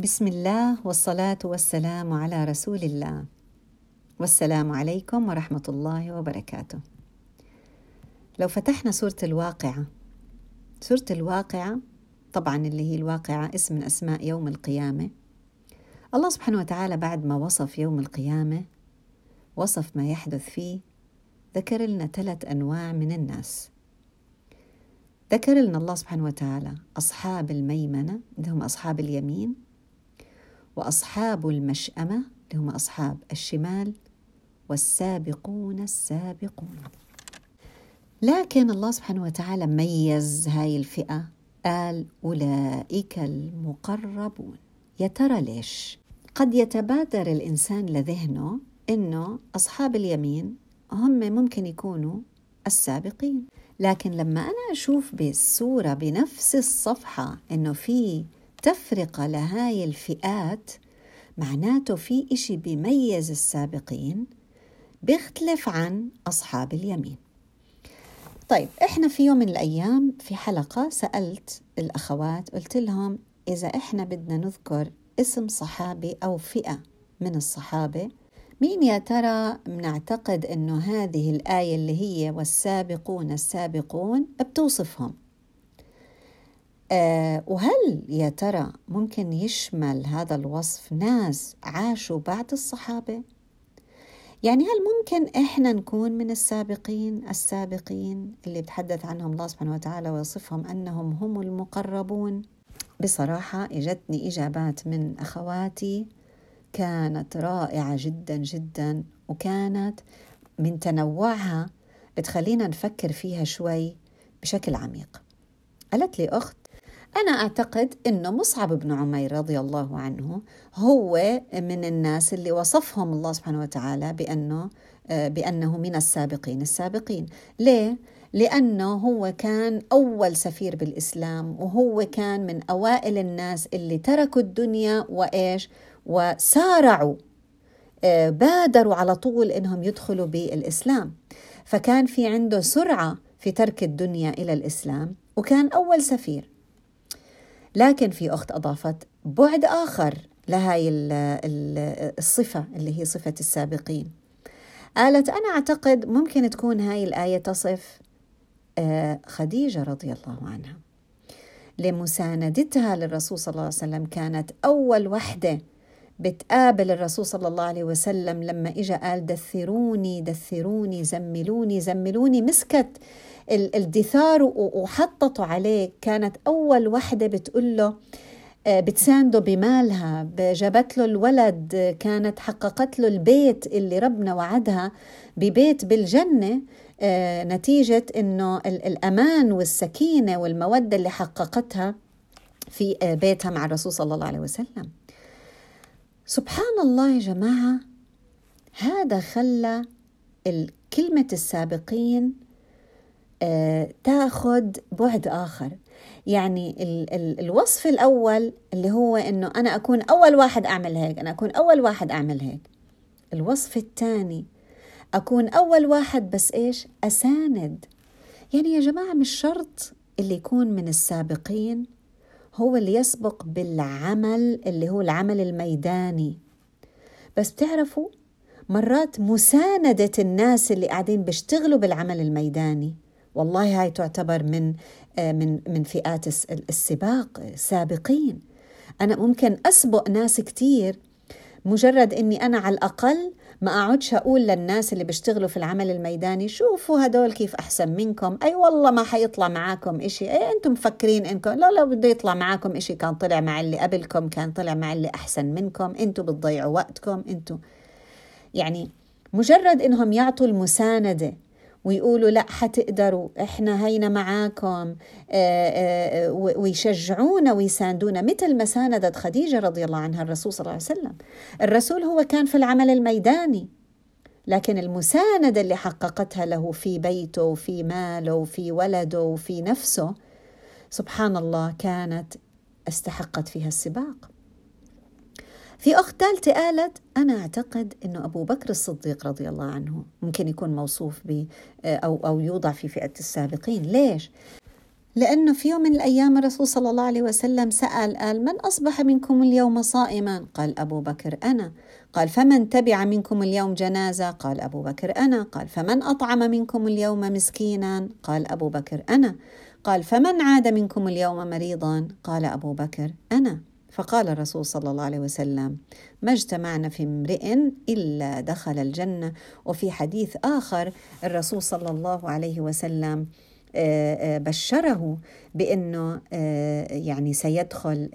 بسم الله والصلاة والسلام على رسول الله والسلام عليكم ورحمة الله وبركاته لو فتحنا سورة الواقعة سورة الواقعة طبعا اللي هي الواقعة اسم من أسماء يوم القيامة. الله سبحانه وتعالى بعد ما وصف يوم القيامة وصف ما يحدث فيه ذكر لنا ثلاث أنواع من الناس. ذكر لنا الله سبحانه وتعالى أصحاب الميمنة اللي هم أصحاب اليمين وأصحاب المشأمة اللي هم أصحاب الشمال والسابقون السابقون. لكن الله سبحانه وتعالى ميز هاي الفئة. قال أولئك المقربون. يا ترى ليش؟ قد يتبادر الإنسان لذهنه إنه أصحاب اليمين هم ممكن يكونوا السابقين. لكن لما أنا أشوف بالصورة بنفس الصفحة إنه في تفرقة لهاي الفئات معناته في إشي بيميز السابقين بيختلف عن أصحاب اليمين. طيب إحنا في يوم من الأيام في حلقة سألت الأخوات قلت لهم إذا إحنا بدنا نذكر اسم صحابي أو فئة من الصحابة مين يا ترى بنعتقد إنه هذه الآية اللي هي والسابقون السابقون بتوصفهم؟ آه وهل يا ترى ممكن يشمل هذا الوصف ناس عاشوا بعد الصحابة؟ يعني هل ممكن إحنا نكون من السابقين السابقين اللي بتحدث عنهم الله سبحانه وتعالى ويصفهم أنهم هم المقربون؟ بصراحة إجتني إجابات من أخواتي. كانت رائعة جدا جدا وكانت من تنوعها بتخلينا نفكر فيها شوي بشكل عميق. قالت لي أخت أنا أعتقد أنه مصعب بن عمير رضي الله عنه هو من الناس اللي وصفهم الله سبحانه وتعالى بأنه بأنه من السابقين السابقين ليه؟ لأنه هو كان أول سفير بالإسلام وهو كان من أوائل الناس اللي تركوا الدنيا وإيش؟ وسارعوا آه، بادروا على طول إنهم يدخلوا بالإسلام فكان في عنده سرعة في ترك الدنيا إلى الإسلام وكان أول سفير لكن في أخت أضافت بعد آخر لهاي الصفة اللي هي صفة السابقين. قالت أنا أعتقد ممكن تكون هاي الآية تصف آه، خديجة رضي الله عنها. لمساندتها للرسول صلى الله عليه وسلم كانت أول وحدة بتقابل الرسول صلى الله عليه وسلم لما اجى قال دثروني دثروني زملوني زملوني مسكت. الدثار وحطته عليه. كانت أول وحدة بتقول له آه، بتسانده بمالها. جابت له الولد كانت حققت له البيت اللي ربنا وعدها ببيت بالجنة. آه، نتيجة أنه الأمان والسكينة والمودة اللي حققتها في آه، بيتها مع الرسول صلى الله عليه وسلم. سبحان الله يا جماعة هذا خلى كلمة السابقين تاخذ بعد آخر. يعني ال ال الوصف الأول اللي هو إنه أنا أكون أول واحد أعمل هيك أنا أكون أول واحد أعمل هيك. الوصف الثاني أكون أول واحد بس إيش؟ أساند. يعني يا جماعة مش شرط اللي يكون من السابقين هو اللي يسبق بالعمل اللي هو العمل الميداني. بس بتعرفوا مرات مساندة الناس اللي قاعدين بيشتغلوا بالعمل الميداني. والله هاي تعتبر من آه، من من فئات السباق سابقين. أنا ممكن أسبق ناس كتير مجرد إني أنا على الأقل ما أقعدش أقول للناس اللي بيشتغلوا في العمل الميداني شوفوا هدول كيف أحسن منكم. أي والله ما حيطلع معاكم إشي. أي أنتم مفكرين إنكم؟ لا لو بده يطلع معاكم إشي. كان طلع مع اللي قبلكم كان طلع مع اللي أحسن منكم. أنتم بتضيعوا وقتكم. أنتم يعني مجرد إنهم يعطوا المساندة ويقولوا لا حتقدروا إحنا هينا معاكم. آه، آه، ويشجعونا ويساندونا مثل ما ساندت خديجة رضي الله عنها الرسول صلى الله عليه وسلم. الرسول هو كان في العمل الميداني لكن المساندة اللي حققتها له في بيته وفي ماله وفي ولده وفي نفسه سبحان الله كانت استحقت فيها السباق. في أخت ثالثة قالت أنا أعتقد أنه أبو بكر الصديق رضي الله عنه ممكن يكون موصوف ب أو أو يوضع في فئة السابقين. ليش؟ لأنه في يوم من الأيام الرسول صلى الله عليه وسلم سأل قال من أصبح منكم اليوم صائما؟ قال أبو بكر أنا. قال فمن تبع منكم اليوم جنازة؟ قال أبو بكر أنا. قال فمن أطعم منكم اليوم مسكينا؟ قال أبو بكر أنا. قال فمن عاد منكم اليوم مريضا؟ قال أبو بكر أنا. فقال الرسول صلى الله عليه وسلم ما اجتمعنا في امرئ إلا دخل الجنة. وفي حديث آخر الرسول صلى الله عليه وسلم آه، آه، بشره بأنه آه، يعني سيدخل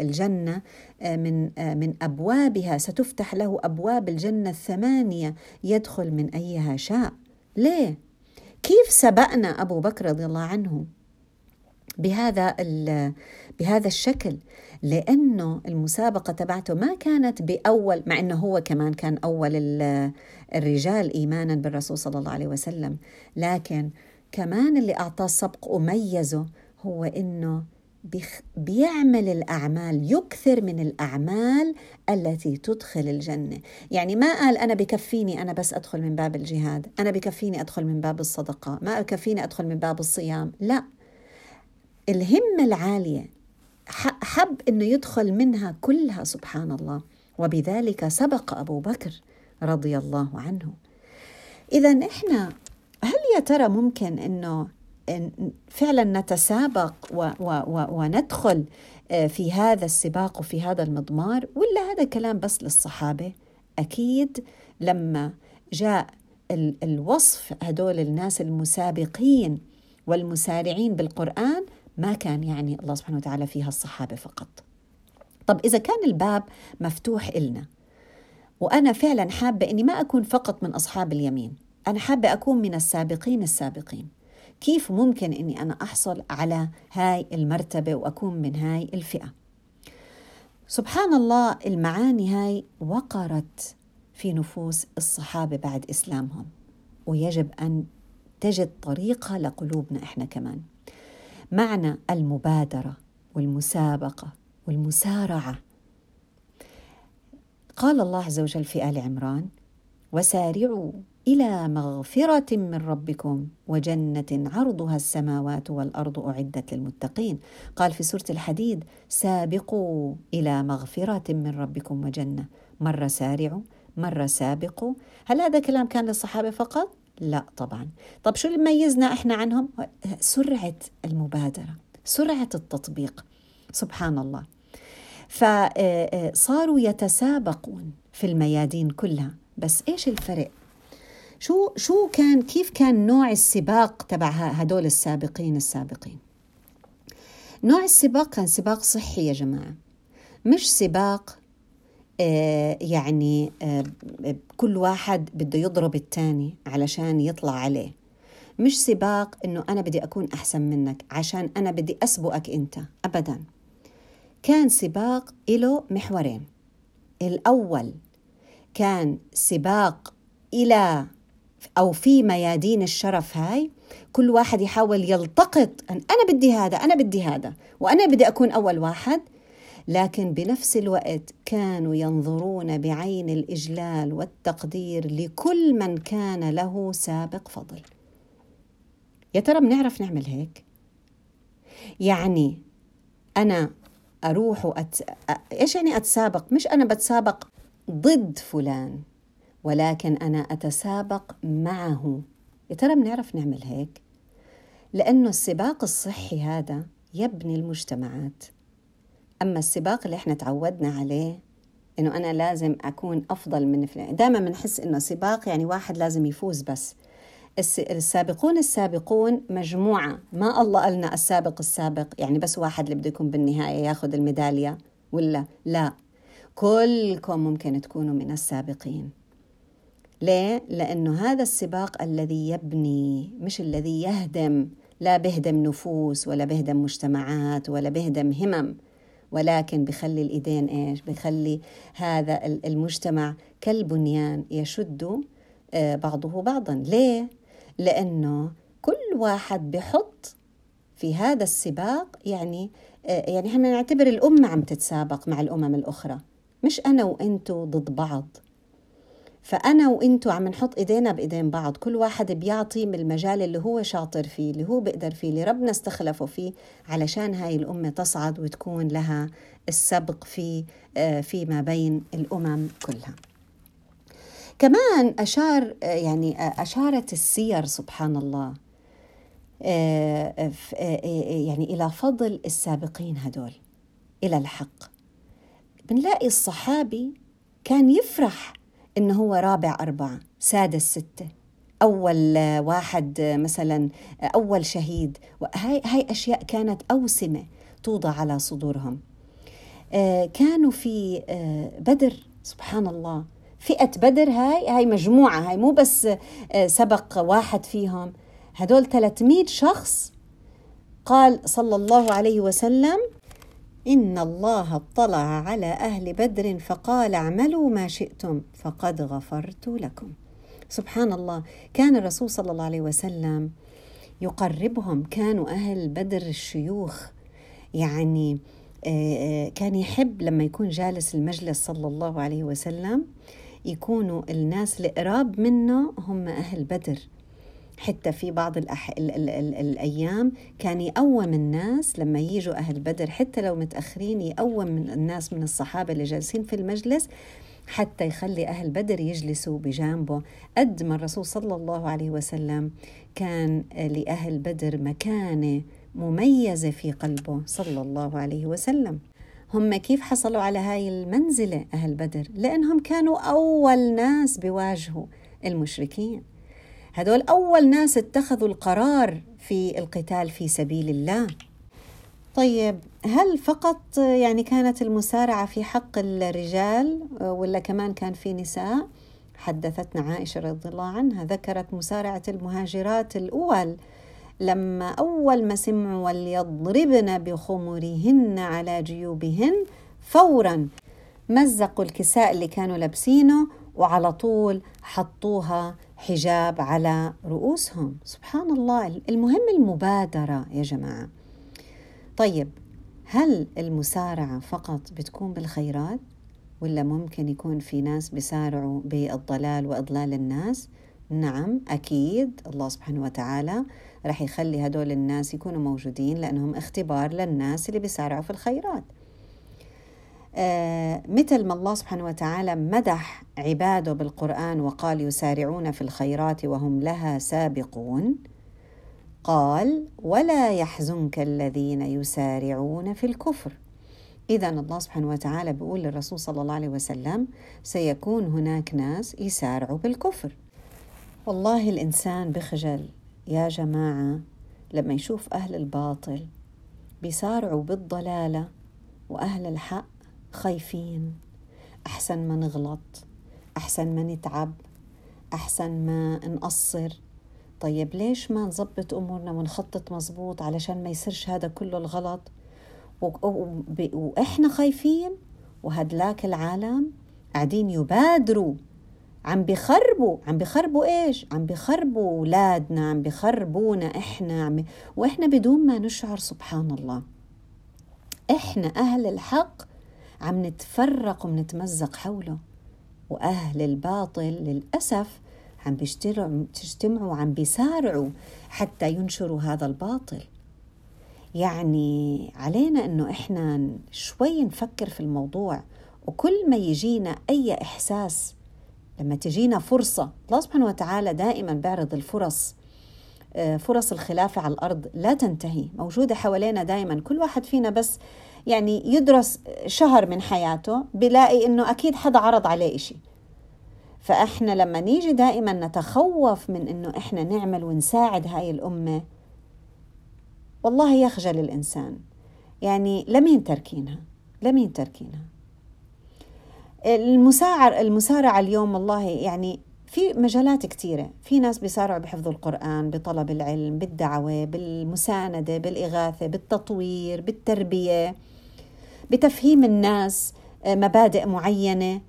الجنة من من أبوابها ستفتح له أبواب الجنة الثمانية يدخل من أيها شاء. ليه؟ كيف سبقنا أبو بكر رضي الله عنه؟ بهذا بهذا الشكل لأنه المسابقة تبعته ما كانت بأول مع إنه هو كمان كان أول الرجال إيمانا بالرسول صلى الله عليه وسلم. لكن كمان اللي أعطاه السبق وميزه هو إنه بيعمل الأعمال يكثر من الأعمال التي تدخل الجنة. يعني ما قال أنا بكفيني أنا بس أدخل من باب الجهاد أنا بكفيني أدخل من باب الصدقة ما بكفيني أدخل من باب الصيام. لا. الهمة العالية حب أنه يدخل منها كلها سبحان الله. وبذلك سبق أبو بكر رضي الله عنه. إذا إحنا هل يا ترى ممكن أنه فعلا نتسابق و و و وندخل آه، في هذا السباق وفي هذا المضمار ولا هذا كلام بس للصحابة؟ أكيد لما جاء الوصف هدول الناس المسابقين والمسارعين بالقرآن ما كان يعني الله سبحانه وتعالى فيها الصحابة فقط. طب إذا كان الباب مفتوح إلنا وأنا فعلا حابة أني ما أكون فقط من أصحاب اليمين أنا حابة أكون من السابقين السابقين كيف ممكن أني أنا أحصل على هاي المرتبة وأكون من هاي الفئة؟ سبحان الله المعاني هاي وقرت في نفوس الصحابة بعد إسلامهم ويجب أن تجد طريقة لقلوبنا إحنا كمان. معنى المبادرة والمسابقة والمسارعة. قال الله عز وجل في آل عمران وسارعوا إلى مغفرة من ربكم وجنة عرضها السماوات والأرض أعدت للمتقين. قال في سورة الحديد سابقوا إلى مغفرة من ربكم وجنة. مرة سارعوا مرة سابقوا. هل هذا كلام كان للصحابة فقط؟ لا طبعا. طب شو اللي ميزنا إحنا عنهم؟ سرعة المبادرة سرعة التطبيق. سبحان الله. فصاروا يتسابقون في الميادين كلها. بس إيش الفرق؟ شو شو كان كيف كان نوع السباق تبع هدول السابقين السابقين؟ نوع السباق كان سباق صحي يا جماعة. مش سباق آه، يعني آه، كل واحد بده يضرب الثاني علشان يطلع عليه. مش سباق إنه أنا بدي أكون أحسن منك عشان أنا بدي أسبقك أنت ابدا. كان سباق له محورين. الأول كان سباق إلى أو في ميادين الشرف هاي كل واحد يحاول يلتقط أنا بدي هذا أنا بدي هذا وأنا بدي أكون أول واحد. لكن بنفس الوقت كانوا ينظرون بعين الإجلال والتقدير لكل من كان له سابق فضل. يا ترى بنعرف نعمل هيك؟ يعني أنا أروح وأت... إيش يعني أتسابق؟ مش أنا بتسابق ضد فلان ولكن أنا أتسابق معه. يا ترى بنعرف نعمل هيك؟ لأنه السباق الصحي هذا يبني المجتمعات. أما السباق اللي إحنا تعودنا عليه إنه أنا لازم أكون أفضل من فلان. دائما بنحس إنه سباق يعني واحد لازم يفوز بس. السابقون السابقون مجموعة. ما الله قالنا السابق السابق. يعني بس واحد اللي بده يكون بالنهاية ياخذ الميدالية ولا؟ لا. كلكم ممكن تكونوا من السابقين. ليه؟ لأنه هذا السباق الذي يبني مش الذي يهدم. لا بهدم نفوس ولا بهدم مجتمعات ولا بهدم همم. ولكن بخلي الإيدين إيش؟ بخلي هذا المجتمع كالبنيان يشد آه، بعضه بعضا. ليه؟ لأنه كل واحد بحط في هذا السباق يعني آه، يعني إحنا نعتبر الأمة عم تتسابق مع الأمم الأخرى. مش أنا وأنتو ضد بعض. فأنا وإنتو عم نحط إيدينا بإيدين بعض. كل واحد بيعطي من المجال اللي هو شاطر فيه اللي هو بيقدر فيه اللي ربنا استخلفه فيه علشان هاي الأمة تصعد وتكون لها السبق في آه، فيما بين الأمم كلها. كمان أشار آه، يعني آه، أشارت السير سبحان الله يعني إلى فضل السابقين هدول إلى الحق. بنلاقي الصحابي كان يفرح إنه هو رابع أربعة سادس ستة. أول واحد مثلا أول شهيد. هاي, هاي أشياء كانت أوسمة توضع على صدورهم. آه، كانوا في آه، بدر سبحان الله. فئة بدر هاي هاي مجموعة هاي مو بس آه، سبق واحد فيهم. هدول 300 شخص قال صلى الله عليه وسلم إن الله اطلع على أهل بدر فقال اعملوا ما شئتم فقد غفرت لكم. سبحان الله كان الرسول صلى الله عليه وسلم يقربهم كانوا أهل بدر الشيوخ. يعني آه، آه، كان يحب لما يكون جالس المجلس صلى الله عليه وسلم يكونوا الناس القراب منه هم أهل بدر. حتى في بعض الأح... ال... ال... ال... الأيام كان يقوم الناس لما يجوا أهل بدر حتى لو متأخرين يقوم من الناس من الصحابة اللي جالسين في المجلس حتى يخلي أهل بدر يجلسوا بجانبه. قد ما الرسول صلى الله عليه وسلم كان لأهل بدر مكانة مميزة في قلبه صلى الله عليه وسلم. هم كيف حصلوا على هاي المنزلة أهل بدر؟ لأنهم كانوا أول ناس بيواجهوا المشركين. هدول أول ناس اتخذوا القرار في القتال في سبيل الله طيب هل فقط يعني كانت المسارعة في حق الرجال ولا كمان كان في نساء؟ حدثتنا عائشة رضي الله عنها ذكرت مسارعة المهاجرات الأول لما أول ما سمعوا وليضربن بخمرهن على جيوبهن فورا مزقوا الكساء اللي كانوا لابسينه وعلى طول حطوها حجاب على رؤوسهم. سبحان الله المهم المبادرة يا جماعة. طيب هل المسارعة فقط بتكون بالخيرات ولا ممكن يكون في ناس بيسارعوا بالضلال وإضلال الناس؟ نعم أكيد. الله سبحانه وتعالى رح يخلي هدول الناس يكونوا موجودين لأنهم اختبار للناس اللي بيسارعوا في الخيرات. مثل ما الله سبحانه وتعالى مدح عباده بالقرآن وقال يسارعون في الخيرات وهم لها سابقون قال ولا يحزنك الذين يسارعون في الكفر. إذا الله سبحانه وتعالى بيقول للرسول صلى الله عليه وسلم سيكون هناك ناس يسارعوا بالكفر. والله الإنسان بخجل يا جماعة لما يشوف أهل الباطل بيسارعوا بالضلالة وأهل الحق خايفين. أحسن ما نغلط. أحسن ما نتعب. أحسن ما نقصر. طيب ليش ما نظبط أمورنا ونخطط مزبوط علشان ما يصيرش هذا كله الغلط؟ وإحنا خايفين وهدلاك العالم قاعدين يبادروا. عم بخربوا عم بخربوا إيش؟ عم بخربوا أولادنا. عم بخربونا إحنا. عم وإحنا بدون ما نشعر سبحان الله. إحنا أهل الحق عم نتفرق ونتمزق حوله. وأهل الباطل للأسف عم بيجتمعوا وعم بيسارعوا حتى ينشروا هذا الباطل. يعني علينا إنه إحنا شوي نفكر في الموضوع وكل ما يجينا أي إحساس لما تجينا فرصة الله سبحانه وتعالى دائما بيعرض الفرص آه، فرص الخلافة على الأرض لا تنتهي موجودة حوالينا دائما كل واحد فينا بس يعني يدرس شهر من حياته بلاقي إنه أكيد حدا عرض عليه إشي. فإحنا لما نيجي دائما نتخوف من إنه إحنا نعمل ونساعد هاي الأمة والله يخجل الإنسان. يعني لمين تركينها لمين تركينها المسارع المسارعة اليوم والله يعني في مجالات كثيرة في ناس بيسارعوا بحفظ القرآن بطلب العلم بالدعوة بالمساندة بالإغاثة بالتطوير بالتربية. بتفهيم الناس آه، مبادئ معينة.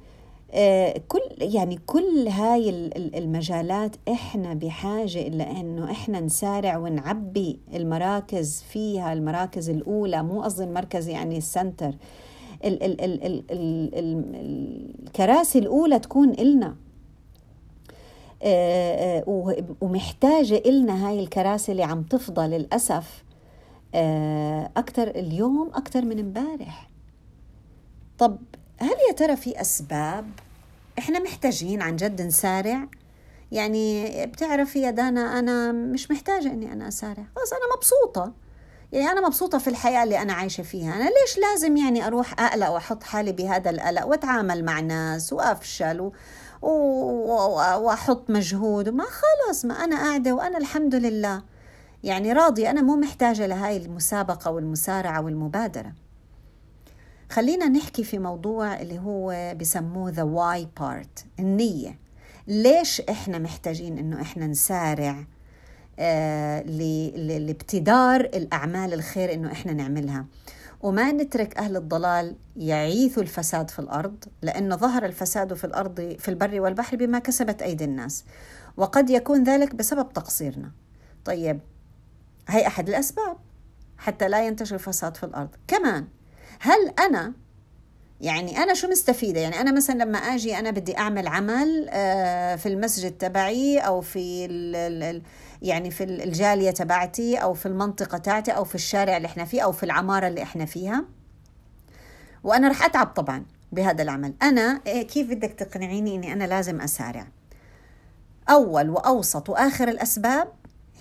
آه، كل يعني كل هاي المجالات إحنا بحاجة إلى إنه إحنا نسارع ونعبي المراكز فيها المراكز الأولى مو قصدي المركز يعني السنتر. ال ال ال ال ال ال الكراسي الأولى تكون إلنا. آه، ومحتاجة إلنا هاي الكراسي اللي عم تفضى للأسف. آه، أكثر اليوم أكثر من امبارح. طب هل يا ترى في أسباب؟ إحنا محتاجين عن جد نسارع؟ يعني بتعرفي يا دانا أنا مش محتاجة إني أنا أسارع. خلاص أنا مبسوطة. يعني أنا مبسوطة في الحياة اللي أنا عايشة فيها. أنا ليش لازم يعني أروح أقلق وأحط حالي بهذا القلق وأتعامل مع ناس وأفشل و... و... وأحط مجهود؟ ما خلاص ما أنا قاعدة وأنا الحمد لله. يعني راضية أنا مو محتاجة لهاي المسابقة والمسارعة والمبادرة. خلينا نحكي في موضوع اللي هو بسموه the why part النية. ليش إحنا محتاجين إنه إحنا نسارع آه لابتدار الأعمال الخير إنه إحنا نعملها؟ وما نترك أهل الضلال يعيثوا الفساد في الأرض لأنه ظهر الفساد في الأرض في البر والبحر بما كسبت أيدي الناس. وقد يكون ذلك بسبب تقصيرنا. طيب هي أحد الأسباب حتى لا ينتشر الفساد في الأرض. كمان هل أنا يعني أنا شو مستفيدة؟ يعني أنا مثلا لما أجي أنا بدي أعمل عمل آه، في المسجد تبعي أو في يعني في الجالية تبعتي أو في المنطقة تاعتي أو في الشارع اللي إحنا فيه أو في العمارة اللي إحنا فيها. وأنا رح أتعب طبعا بهذا العمل. أنا إيه، كيف بدك تقنعيني أني أنا لازم أسارع؟ أول وأوسط وآخر الأسباب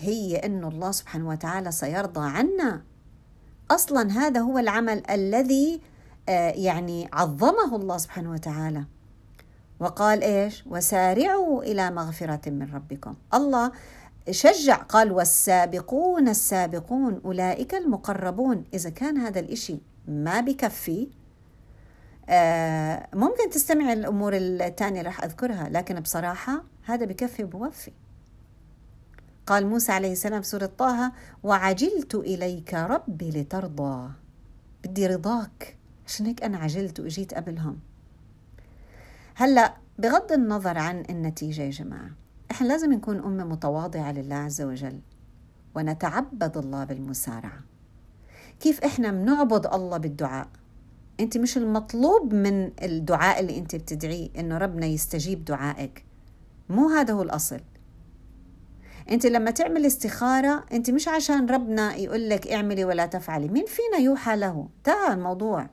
هي أنه الله سبحانه وتعالى سيرضى عنا. أصلا هذا هو العمل الذي آه، يعني عظمه الله سبحانه وتعالى. وقال إيش؟ وسارعوا إلى مغفرة من ربكم. الله شجع قال والسابقون السابقون أولئك المقربون. إذا كان هذا الإشي ما بكفي آه، ممكن تستمع الأمور الثانية رح أذكرها لكن بصراحة هذا بكفي وبوفي. قال موسى عليه السلام سورة طه وعجلت إليك ربي لترضى. بدي رضاك. عشان هيك أنا عجلت وإجيت قبلهم. هلأ بغض النظر عن النتيجة يا جماعة إحنا لازم نكون أمة متواضعة لله عز وجل ونتعبد الله بالمسارعة. كيف إحنا بنعبد الله بالدعاء؟ أنت مش المطلوب من الدعاء اللي أنت بتدعيه إنه ربنا يستجيب دعائك. مو هذا هو الأصل. انت لما تعمل استخارة انت مش عشان ربنا يقول لك اعملي ولا تفعلي مين فينا يوحى له؟ انتهى الموضوع.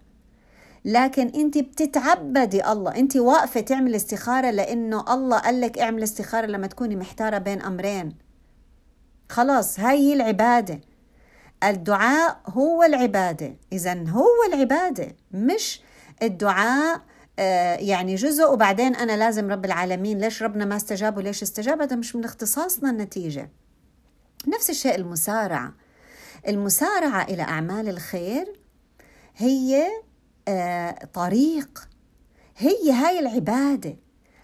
لكن انت بتتعبدي الله انت واقفة تعمل استخارة لأنه الله قال لك اعمل استخارة لما تكوني محتارة بين أمرين. خلاص هاي العبادة. الدعاء هو العبادة. اذا هو العبادة مش الدعاء يعني جزء وبعدين أنا لازم رب العالمين ليش ربنا ما استجاب وليش استجاب؟ هذا مش من اختصاصنا النتيجة. نفس الشيء المسارعة. المسارعة إلى أعمال الخير هي آه، طريق. هي هاي العبادة.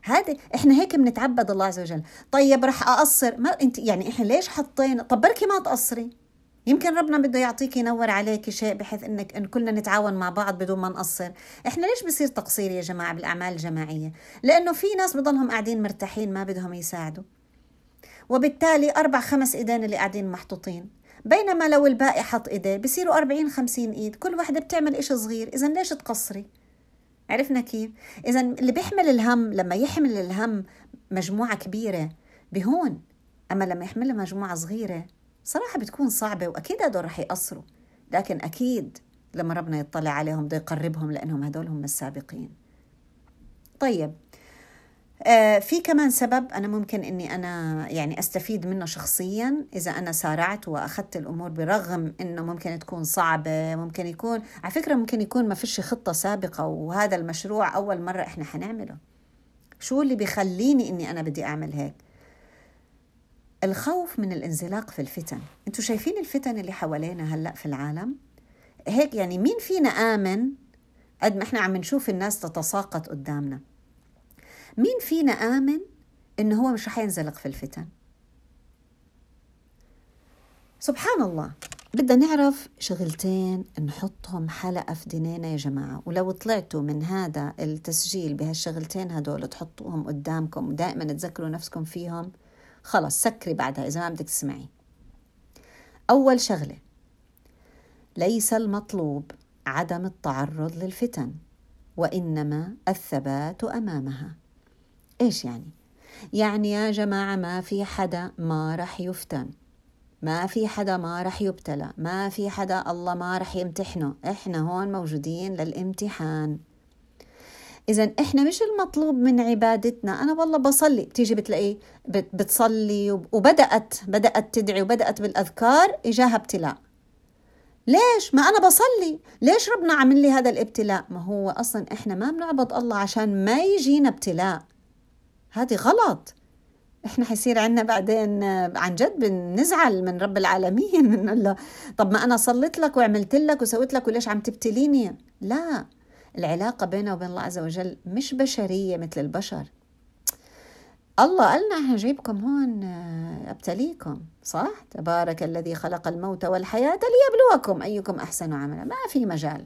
هذه إحنا هيك بنتعبد الله عز وجل. طيب رح أقصر. ما أنت يعني إحنا ليش حطينا؟ طب بركي ما تقصري. يمكن ربنا بده يعطيك ينور عليك شيء بحيث إنك إن كلنا نتعاون مع بعض بدون ما نقصر. إحنا ليش بصير تقصير يا جماعة بالأعمال الجماعية؟ لأنه في ناس بضلهم قاعدين مرتاحين ما بدهم يساعدوا. وبالتالي أربع خمس إيدين اللي قاعدين محطوطين. بينما لو الباقي حط إيديه بصيروا 40 50 إيد. كل وحده بتعمل إشي صغير. اذا ليش تقصري؟ عرفنا كيف؟ اذا اللي بيحمل الهم لما يحمل الهم مجموعة كبيرة بهون. أما لما يحملها مجموعة صغيرة صراحة بتكون صعبة وأكيد هدول رح يقصروا لكن أكيد لما ربنا يطلع عليهم بده يقربهم لأنهم هدول هم السابقين. طيب آه في كمان سبب أنا ممكن إني أنا يعني أستفيد منه شخصيا إذا أنا سارعت وأخذت الأمور برغم إنه ممكن تكون صعبة ممكن يكون على فكرة ممكن يكون ما فيش خطة سابقة وهذا المشروع أول مرة إحنا حنعمله. شو اللي بيخليني إني أنا بدي أعمل هيك؟ الخوف من الانزلاق في الفتن. أنتوا شايفين الفتن اللي حوالينا هلأ في العالم؟ هيك يعني مين فينا آمن قد ما إحنا عم نشوف الناس تتساقط قدامنا؟ مين فينا آمن إنه هو مش رح ينزلق في الفتن؟ سبحان الله. بدنا نعرف شغلتين نحطهم حلقة في دينينا يا جماعة. ولو طلعتوا من هذا التسجيل بهالشغلتين هدول تحطوهم قدامكم ودائما تذكروا نفسكم فيهم خلص سكري بعدها إذا ما بدك تسمعي. أول شغلة ليس المطلوب عدم التعرض للفتن وإنما الثبات أمامها. إيش يعني؟ يعني يا جماعة ما في حدا ما رح يفتن ما في حدا ما رح يبتلى ما في حدا الله ما رح يمتحنه. إحنا هون موجودين للامتحان. إذا إحنا مش المطلوب من عبادتنا. أنا والله بصلي. بتيجي بتلاقي بتصلي وبدأت بدأت تدعي وبدأت بالأذكار إجاها ابتلاء. ليش؟ ما أنا بصلي. ليش ربنا عمل لي هذا الابتلاء؟ ما هو أصلا إحنا ما بنعبد الله عشان ما يجينا ابتلاء. هذه غلط. إحنا حيصير عندنا بعدين عن جد بنزعل من رب العالمين. من الله طب ما أنا صليت لك وعملت لك وسويت لك وليش عم تبتليني؟ لا. العلاقة بينه وبين الله عز وجل مش بشرية مثل البشر. الله قالنا إحنا جايبكم هون أبتليكم صح؟ تبارك الذي خلق الموت والحياة ليبلوكم أيكم أحسن عملا. ما في مجال.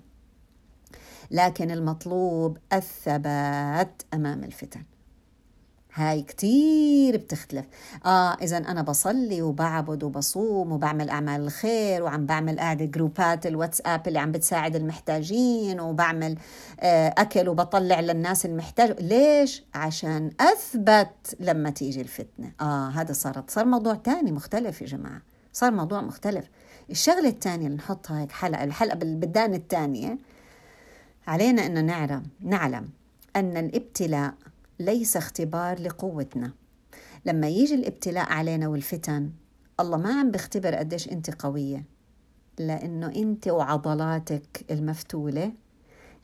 لكن المطلوب الثبات أمام الفتن. هاي كتير بتختلف. آه إذا أنا بصلي وبعبد وبصوم وبعمل أعمال الخير وعم بعمل قاعدة جروبات الواتساب اللي عم بتساعد المحتاجين وبعمل آه أكل وبطلع للناس المحتاج. ليش؟ عشان أثبت لما تيجي الفتنة. آه هذا صارت صار موضوع تاني مختلف يا جماعة. صار موضوع مختلف. الشغلة الثانية اللي نحطها هيك حلقة الحلقة بالدان الثانية علينا أنه نعلم نعلم أن الابتلاء ليس اختبار لقوتنا لما يجي الابتلاء علينا والفتن الله ما عم بيختبر قديش أنت قوية لأنه أنت وعضلاتك المفتولة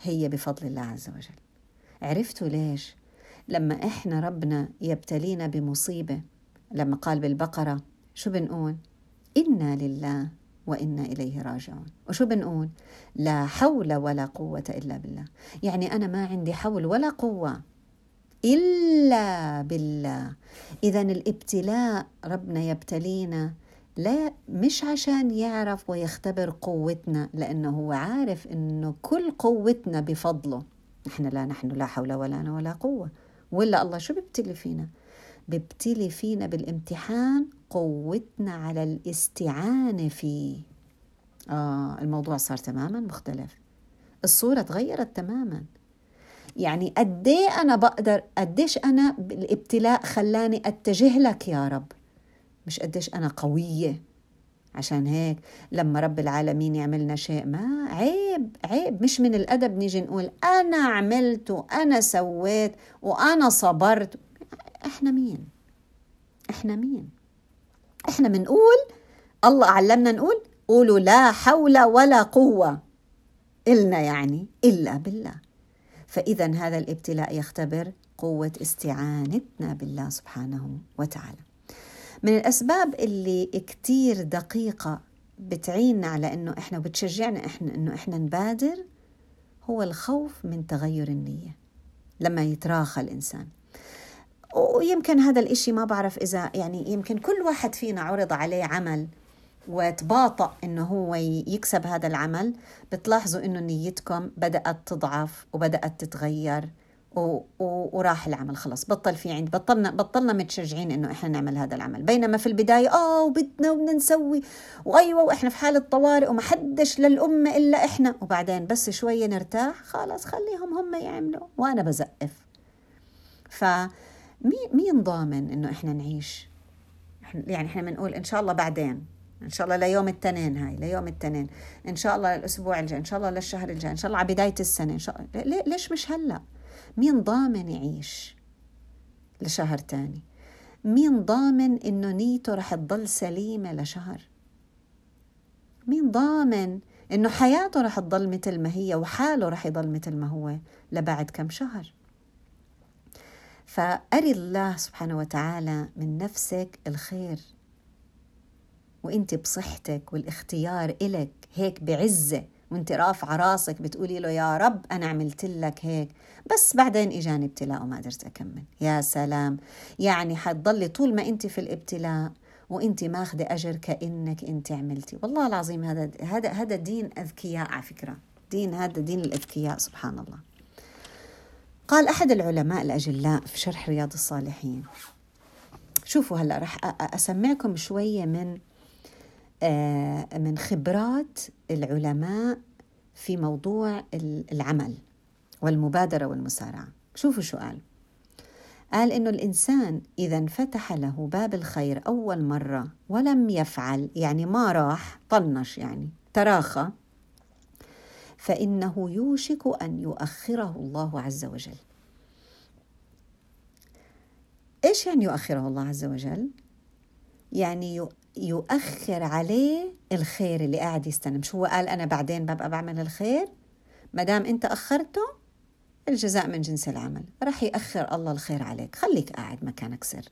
هي بفضل الله عز وجل عرفتوا ليش؟ لما إحنا ربنا يبتلينا بمصيبة لما قال بالبقرة شو بنقول؟ إنا لله وإنا إليه راجعون وشو بنقول؟ لا حول ولا قوة إلا بالله يعني أنا ما عندي حول ولا قوة إلا بالله. إذا الابتلاء ربنا يبتلينا لا مش عشان يعرف ويختبر قوتنا لأنه هو عارف أنه كل قوتنا بفضله. نحن لا نحن لا حول ولا ولا قوة. ولا الله شو بيبتلي فينا؟ بيبتلي فينا بالامتحان قوتنا على الاستعانة فيه. آه الموضوع صار تماما مختلف. الصورة تغيرت تماما. يعني قد إيه أنا بقدر قديش أنا الابتلاء خلاني أتجه لك يا رب؟ مش قديش أنا قوية. عشان هيك لما رب العالمين يعملنا شيء ما عيب عيب. مش من الأدب نيجي نقول أنا عملت وأنا سويت وأنا صبرت. إحنا مين؟ إحنا مين؟ إحنا بنقول الله علمنا نقول قولوا لا حول ولا قوة إلنا يعني إلا بالله. فإذا هذا الابتلاء يختبر قوة استعانتنا بالله سبحانه وتعالى. من الأسباب اللي كتير دقيقة بتعيننا على أنه إحنا وبتشجعنا إحنا أنه إحنا نبادر هو الخوف من تغير النية لما يتراخى الإنسان. ويمكن هذا الإشي ما بعرف إذا يعني يمكن كل واحد فينا عرض عليه عمل وتباطأ إنه هو يكسب هذا العمل بتلاحظوا إنه نيتكم بدأت تضعف وبدأت تتغير و... و... وراح العمل خلص. بطل في عند بطلنا بطلنا متشجعين إنه إحنا نعمل هذا العمل. بينما في البداية آه وبدنا وبدنا نسوي وأيوة وإحنا في حالة طوارئ وما حدش للأمة إلا إحنا. وبعدين بس شوية نرتاح خلاص خليهم هم يعملوا وأنا بزقف. ف مين ضامن إنه إحنا نعيش؟ يعني إحنا بنقول إن شاء الله بعدين. إن شاء الله ليوم التنين هاي ليوم التنين. إن شاء الله الأسبوع الجاي إن شاء الله للشهر الجاي إن شاء الله على بداية السنة إن شاء الله. ليش مش هلأ؟ مين ضامن يعيش لشهر تاني؟ مين ضامن إنه نيته رح تضل سليمة لشهر؟ مين ضامن إنه حياته رح تضل مثل ما هي وحاله رح يضل مثل ما هو لبعد كم شهر؟ فأري الله سبحانه وتعالى من نفسك الخير. وانت بصحتك والاختيار إلك هيك بعزة وانت رافعة راسك بتقولي له يا رب أنا عملت لك هيك. بس بعدين إجاني ابتلاء وما قدرت أكمل. يا سلام. يعني حتضلي طول ما انت في الابتلاء وانت ماخذة أجر كأنك انت عملتي. والله العظيم هذا هذا هذا دين أذكياء على فكرة. دين هذا دين الأذكياء سبحان الله. قال أحد العلماء الأجلاء في شرح رياض الصالحين. شوفوا هلأ رح أسمعكم شوية من من خبرات العلماء في موضوع العمل والمبادرة والمسارعة شوفوا شو قال قال إنه الإنسان إذا انفتح له باب الخير أول مرة ولم يفعل يعني ما راح طنش يعني تراخى فإنه يوشك أن يؤخره الله عز وجل. إيش يعني يؤخره الله عز وجل؟ يعني يؤخر عليه الخير اللي قاعد يستنى. مش هو قال أنا بعدين ببقى بعمل الخير؟ ما دام أنت أخرته الجزاء من جنس العمل. رح يأخر الله الخير عليك. خليك قاعد مكانك سر.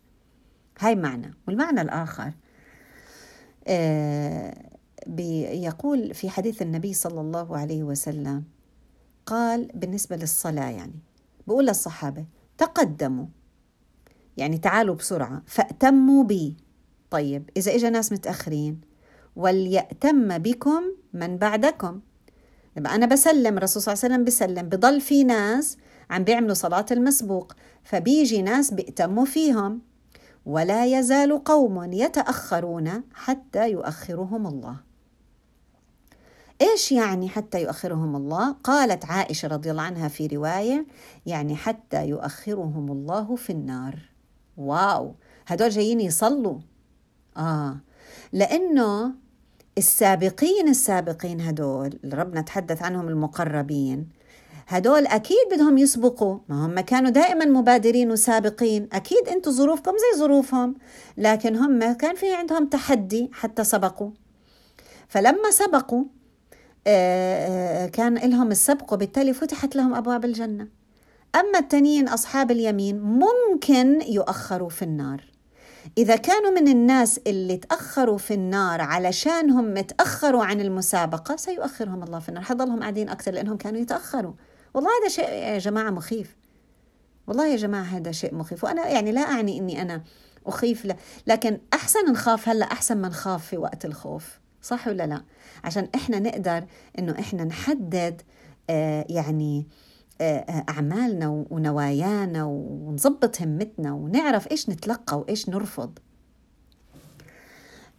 هاي معنى. والمعنى الآخر آه يقول في حديث النبي صلى الله عليه وسلم قال بالنسبة للصلاة يعني بقول للصحابة تقدموا. يعني تعالوا بسرعة. فأتموا بي. طيب إذا إجا ناس متأخرين وليأتم بكم من بعدكم. يبقى أنا بسلم الرسول صلى الله عليه وسلم بسلم بضل في ناس عم بيعملوا صلاة المسبوق فبيجي ناس بيأتموا فيهم. ولا يزال قوم يتأخرون حتى يؤخرهم الله. إيش يعني حتى يؤخرهم الله؟ قالت عائشة رضي الله عنها في رواية يعني حتى يؤخرهم الله في النار. واو! هدول جايين يصلوا. آه. لأنه السابقين السابقين هدول اللي ربنا تحدث عنهم المقربين هدول أكيد بدهم يسبقوا. ما هم كانوا دائما مبادرين وسابقين. أكيد أنتم ظروفكم زي ظروفهم لكن هم كان في عندهم تحدي حتى سبقوا. فلما سبقوا آه، آه، كان لهم السبق وبالتالي فتحت لهم أبواب الجنة. أما التانيين أصحاب اليمين ممكن يؤخروا في النار. إذا كانوا من الناس اللي تأخروا في النار علشان هم تأخروا عن المسابقة سيؤخرهم الله في النار. حضلهم قاعدين أكثر لأنهم كانوا يتأخروا. والله هذا شيء يا جماعة مخيف. والله يا جماعة هذا شيء مخيف. وأنا يعني لا أعني أني أنا أخيف له لكن أحسن نخاف هلأ أحسن ما نخاف في وقت الخوف. صح ولا لا؟ عشان إحنا نقدر أنه إحنا نحدد آه يعني أعمالنا ونوايانا ونظبط همتنا ونعرف إيش نتلقى وإيش نرفض.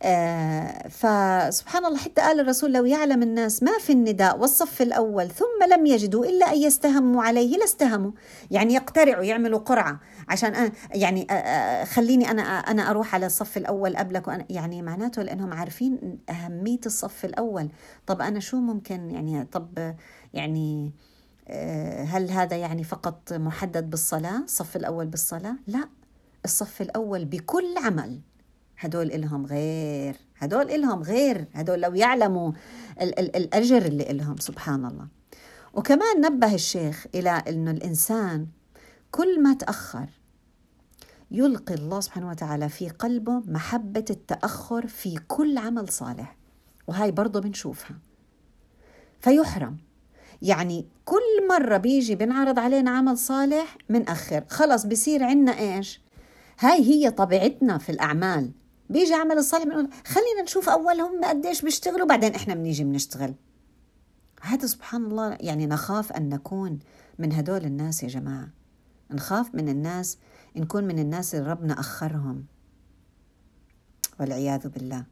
آه فسبحان الله حتى قال الرسول لو يعلم الناس ما في النداء والصف الأول ثم لم يجدوا إلا أن يستهموا عليه لاستهموا يعني يقترعوا يعملوا قرعة عشان يعني آه, آه، خليني أنا أنا أروح على الصف الأول قبلك وأنا يعني معناته لأنهم عارفين أهمية الصف الأول. طب أنا شو ممكن يعني طب يعني آه، هل هذا يعني فقط محدد بالصلاة الصف الأول بالصلاة؟ لا الصف الأول بكل عمل. هدول إلهم غير هدول إلهم غير هدول لو يعلموا ال- ال- الأجر اللي إلهم سبحان الله. وكمان نبه الشيخ إلى أنه الإنسان كل ما تأخر يلقي الله سبحانه وتعالى في قلبه محبة التأخر في كل عمل صالح. وهاي برضه بنشوفها. فيحرم. يعني كل مرة بيجي بنعرض علينا عمل صالح منأخر خلص بصير عنا إيش؟ هاي هي طبيعتنا في الأعمال. بيجي عمل الصالح بنقول خلينا نشوف أول هم قديش بيشتغلوا بعدين إحنا بنيجي بنشتغل. هذا سبحان الله يعني نخاف أن نكون من هدول الناس يا جماعة. نخاف من الناس نكون من الناس اللي ربنا أخرهم. والعياذ بالله.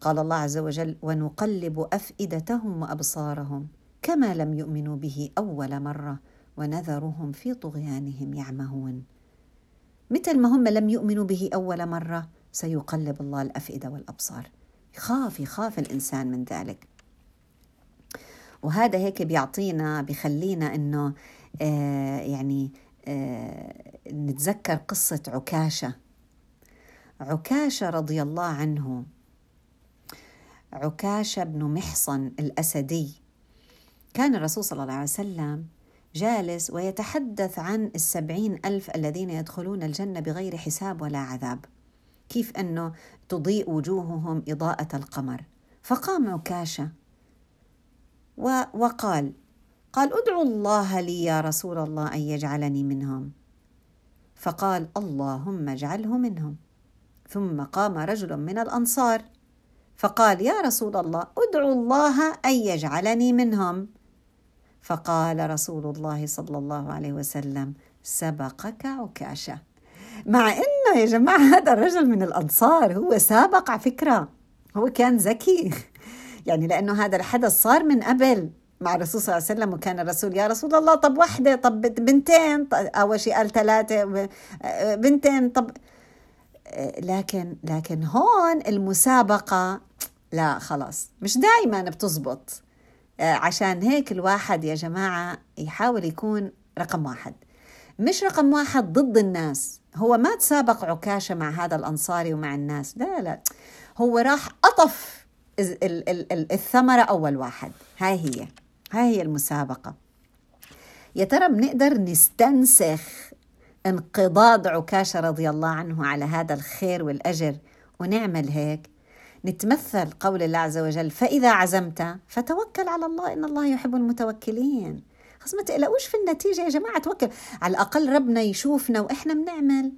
قال الله عز وجل ونقلب أفئدتهم وأبصارهم. كما لم يؤمنوا به أول مرة ونذرهم في طغيانهم يعمهون. مثل ما هم لم يؤمنوا به أول مرة سيقلب الله الأفئدة والأبصار. يخاف يخاف الإنسان من ذلك. وهذا هيك بيعطينا بخلينا إنه آه يعني آه نتذكر قصة عكاشة. عكاشة رضي الله عنه عكاشة بن محصن الأسدي. كان الرسول صلى الله عليه وسلم جالس ويتحدث عن السبعين ألف الذين يدخلون الجنة بغير حساب ولا عذاب. كيف أنه تضيء وجوههم إضاءة القمر. فقام عكاشة وقال قال ادعوا الله لي يا رسول الله أن يجعلني منهم. فقال اللهم اجعله منهم. ثم قام رجل من الأنصار فقال يا رسول الله ادعوا الله أن يجعلني منهم. فقال رسول الله صلى الله عليه وسلم سبقك عكاشة. مع إنه يا جماعة هذا الرجل من الأنصار هو سابق على فكرة هو كان ذكي. يعني لأنه هذا الحدث صار من قبل مع الرسول صلى الله عليه وسلم وكان الرسول يا رسول الله طب وحدة طب بنتين أول شيء قال ثلاثة بنتين طب لكن لكن هون المسابقة لا خلاص مش دائما بتزبط. عشان هيك الواحد يا جماعة يحاول يكون رقم واحد. مش رقم واحد ضد الناس. هو ما تسابق عكاشة مع هذا الأنصاري ومع الناس. لا لا هو راح أطف الثمرة أول واحد. هاي هي. هاي هي المسابقة. يا ترى بنقدر نستنسخ انقضاض عكاشة رضي الله عنه على هذا الخير والأجر ونعمل هيك؟ نتمثل قول الله عز وجل فإذا عزمت فتوكل على الله إن الله يحب المتوكلين. خلاص ما تقلقوش في النتيجة يا جماعة توكل. على الأقل ربنا يشوفنا وإحنا بنعمل.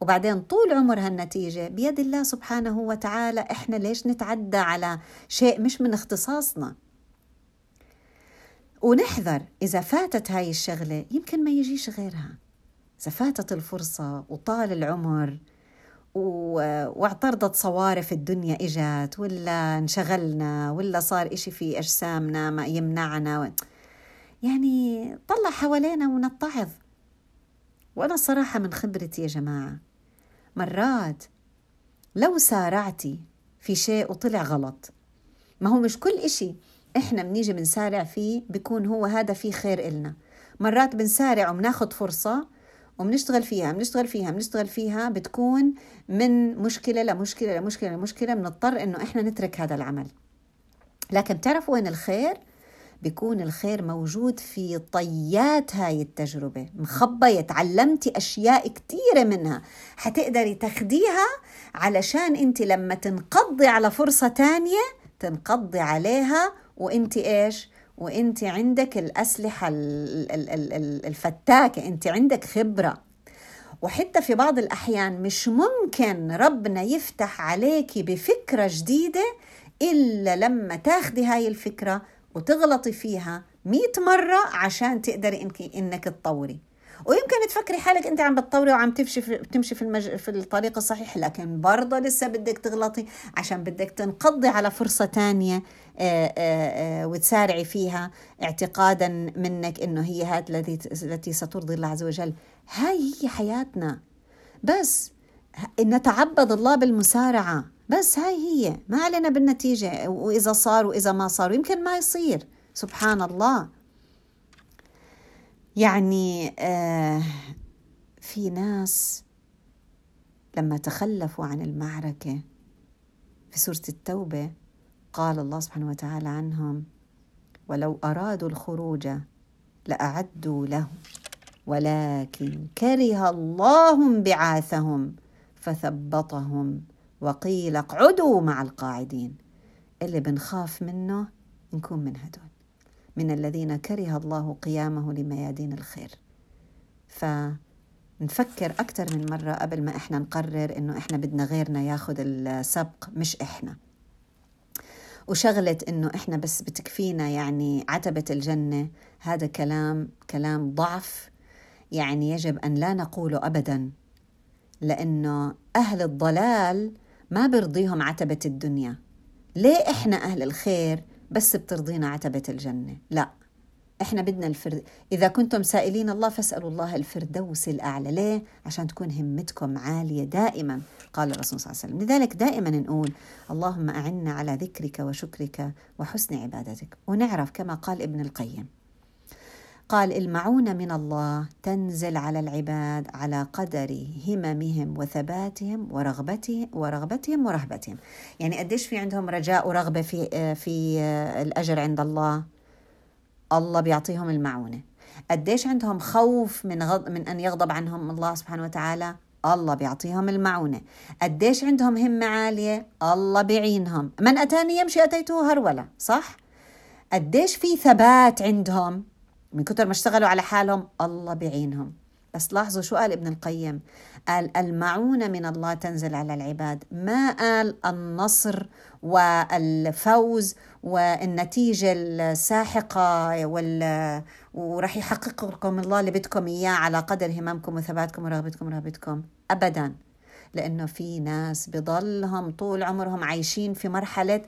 وبعدين طول عمر هالنتيجة بيد الله سبحانه وتعالى إحنا ليش نتعدى على شيء مش من اختصاصنا؟ ونحذر إذا فاتت هاي الشغلة يمكن ما يجيش غيرها. إذا فاتت الفرصة وطال العمر واعترضت صوارف الدنيا إجت ولا انشغلنا ولا صار إشي في أجسامنا ما يمنعنا. يعني طلع حوالينا ونتعظ. وأنا الصراحة من خبرتي يا جماعة مرات لو سارعتي في شيء وطلع غلط ما هو مش كل إشي إحنا بنيجي بنسارع فيه بيكون هو هذا فيه خير إلنا. مرات بنسارع وبناخد فرصة وبنشتغل فيها بنشتغل فيها بنشتغل فيها بتكون من مشكلة لمشكلة لمشكلة لمشكلة بنضطر إنه إحنا نترك هذا العمل. لكن بتعرفوا وين الخير؟ بيكون الخير موجود في طيات هاي التجربة. مخبية تعلمتي أشياء كتيرة منها. حتقدري تاخديها علشان أنت لما تنقضي على فرصة تانية تنقضي عليها. وأنت إيش؟ وأنت عندك الأسلحة الفتاكة أنت عندك خبرة. وحتى في بعض الأحيان مش ممكن ربنا يفتح عليكي بفكرة جديدة إلا لما تاخدي هاي الفكرة وتغلطي فيها مئة مرة عشان تقدري إنك, إنك تطوري. ويمكن تفكري حالك أنت عم بتطوري وعم تمشي في تمشي في المج... في الطريق الصحيح لكن برضه لسه بدك تغلطي عشان بدك تنقضي على فرصة تانية. وتسارعي فيها اعتقادا منك إنه هي هات التي التي سترضي الله عز وجل. هاي هي حياتنا. بس نتعبد الله بالمسارعة. بس هاي هي. ما علينا بالنتيجة. وإذا صار وإذا ما صار. يمكن ما يصير. سبحان الله. يعني آه في ناس لما تخلفوا عن المعركة في سورة التوبة قال الله سبحانه وتعالى عنهم ولو أرادوا الخروج لأعدوا له ولكن كره الله بعاثهم فثبطهم وقيل اقعدوا مع القاعدين. اللي بنخاف منه نكون من هدول من الذين كره الله قيامه لميادين الخير. فنفكر أكثر من مرة قبل ما إحنا نقرر إنه إحنا بدنا غيرنا ياخذ السبق مش إحنا. وشغلة إنه إحنا بس بتكفينا يعني عتبة الجنة. هذا كلام كلام ضعف. يعني يجب أن لا نقوله أبدا. لأنه أهل الضلال ما برضيهم عتبة الدنيا. ليه إحنا أهل الخير بس بترضينا عتبة الجنة؟ لا. إحنا بدنا الفرد. إذا كنتم سائلين الله فاسألوا الله الفردوس الأعلى. ليه؟ عشان تكون همتكم عالية دائما قال الرسول صلى الله عليه وسلم. لذلك دائما نقول اللهم أعنا على ذكرك وشكرك وحسن عبادتك. ونعرف كما قال ابن القيم. قال المعونة من الله تنزل على العباد على قدر هممهم وثباتهم ورغبتهم ورغبتهم ورهبتهم. يعني قديش في عندهم رجاء ورغبة في في الأجر عند الله؟ الله بيعطيهم المعونة. قديش عندهم خوف من غض من أن يغضب عنهم الله سبحانه وتعالى؟ الله بيعطيهم المعونة. قديش عندهم همة عالية؟ الله بيعينهم. من أتاني يمشي أتيته هرولة صح؟ قديش في ثبات عندهم؟ من كتر ما اشتغلوا على حالهم الله بيعينهم. بس لاحظوا شو قال ابن القيم؟ قال المعونة من الله تنزل على العباد ما قال النصر والفوز والنتيجة الساحقة وال... ورح يحقق لكم الله اللي بدكم إياه على قدر هممكم وثباتكم ورغبتكم ورغبتكم أبدا. لأنه في ناس بضلهم طول عمرهم عايشين في مرحلة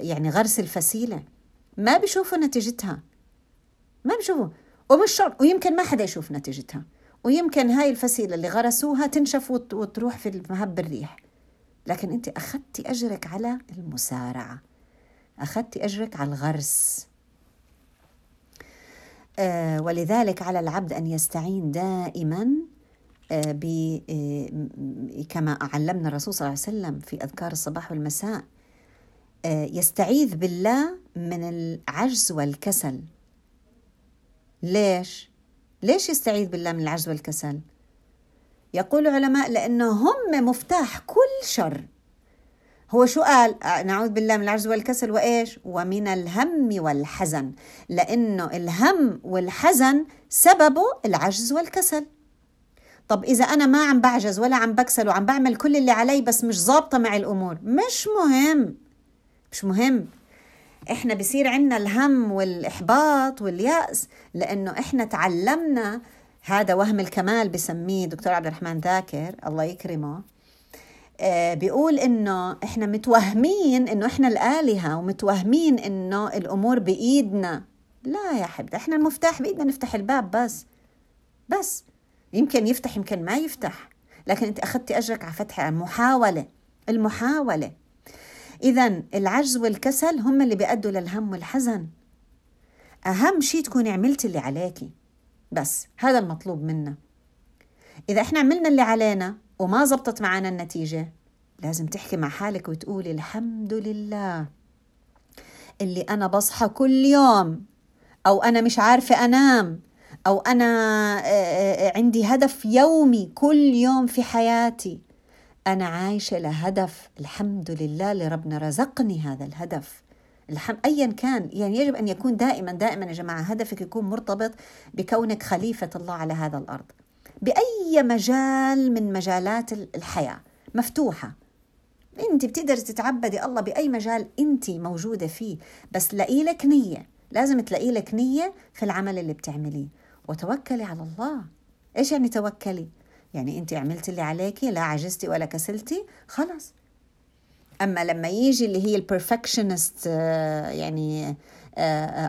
يعني غرس الفسيلة. ما بيشوفوا نتيجتها. ما بيشوفوا. ومش شرط ويمكن ما حدا يشوف نتيجتها. ويمكن هاي الفسيلة اللي غرسوها تنشف وتروح في مهب الريح. لكن أنت أخذتي أجرك على المسارعة. أخذتي أجرك على الغرس. آه ولذلك على العبد أن يستعين دائما آه ب آه كما علمنا الرسول صلى الله عليه وسلم في أذكار الصباح والمساء آه يستعيذ بالله من العجز والكسل. ليش؟ ليش يستعيذ بالله من العجز والكسل؟ يقول العلماء لأنه هم مفتاح كل شر. هو شو قال؟ نعوذ بالله من العجز والكسل وإيش؟ ومن الهم والحزن. لأنه الهم والحزن سببه العجز والكسل. طب إذا أنا ما عم بعجز ولا عم بكسل وعم بعمل كل اللي علي بس مش ظابطة مع الأمور مش مهم. مش مهم. إحنا بصير عندنا الهم والإحباط واليأس لأنه إحنا تعلمنا هذا وهم الكمال بسميه دكتور عبد الرحمن ذاكر الله يكرمه. آه بيقول إنه إحنا متوهمين إنه إحنا الآلهة ومتوهمين إنه الأمور بإيدنا. لا يا حبيبي إحنا المفتاح بإيدنا نفتح الباب بس. بس. يمكن يفتح يمكن ما يفتح. لكن أنت أخذتي أجرك على فتح المحاوله المحاولة. إذا العجز والكسل هم اللي بيأدوا للهم والحزن. أهم شيء تكوني عملتي اللي عليكي. بس هذا المطلوب منا. إذا إحنا عملنا اللي علينا وما زبطت معنا النتيجة لازم تحكي مع حالك وتقولي الحمد لله. اللي أنا بصحى كل يوم أو أنا مش عارفة أنام أو أنا عندي هدف يومي كل يوم في حياتي. أنا عايشة لهدف. الحمد لله اللي ربنا رزقني هذا الهدف. الحم... أيا كان يعني يجب أن يكون دائما دائما يا جماعة هدفك يكون مرتبط بكونك خليفة الله على هذا الأرض. بأي مجال من مجالات الحياة؟ مفتوحة. أنت بتقدر تتعبدي الله بأي مجال أنت موجودة فيه بس لاقي لك نية. لازم تلاقي لك نية في العمل اللي بتعمليه. وتوكلي على الله. إيش يعني توكلي؟ يعني انت عملتي اللي عليكي لا عجزتي ولا كسلتي خلاص. أما لما يجي اللي هي ال perfectionist يعني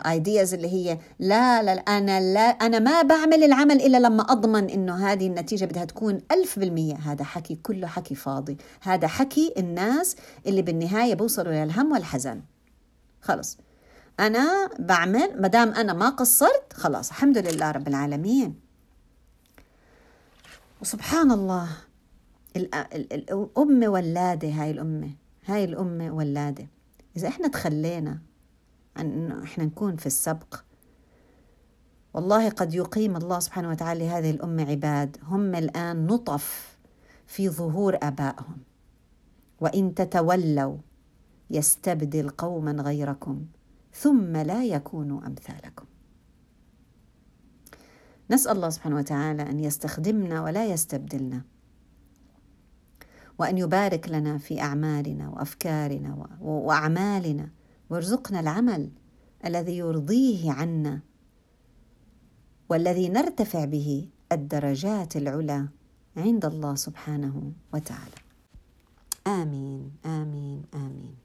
ideas اللي هي لا لا أنا لا أنا ما بعمل العمل إلا لما أضمن إنه هذه النتيجة بدها تكون ألف بالمية. هذا حكي كله حكي فاضي. هذا حكي الناس اللي بالنهاية بوصلوا للهم والحزن. خلص أنا بعمل ما دام أنا ما قصرت خلاص الحمد لله رب العالمين. وسبحان الله الأم ولادة هاي الأمة هاي الأمة ولادة. إذا إحنا تخلينا عن إنه إحنا نكون في السبق والله قد يقيم الله سبحانه وتعالى هذه الأمة عباد. هم الآن نطف في ظهور آبائهم. وإن تتولوا يستبدل قوما غيركم ثم لا يكونوا أمثالكم. نسأل الله سبحانه وتعالى أن يستخدمنا ولا يستبدلنا. وأن يبارك لنا في أعمالنا وأفكارنا وأعمالنا. وارزقنا العمل الذي يرضيه عنا والذي نرتفع به الدرجات العلى عند الله سبحانه وتعالى. آمين. آمين. آمين.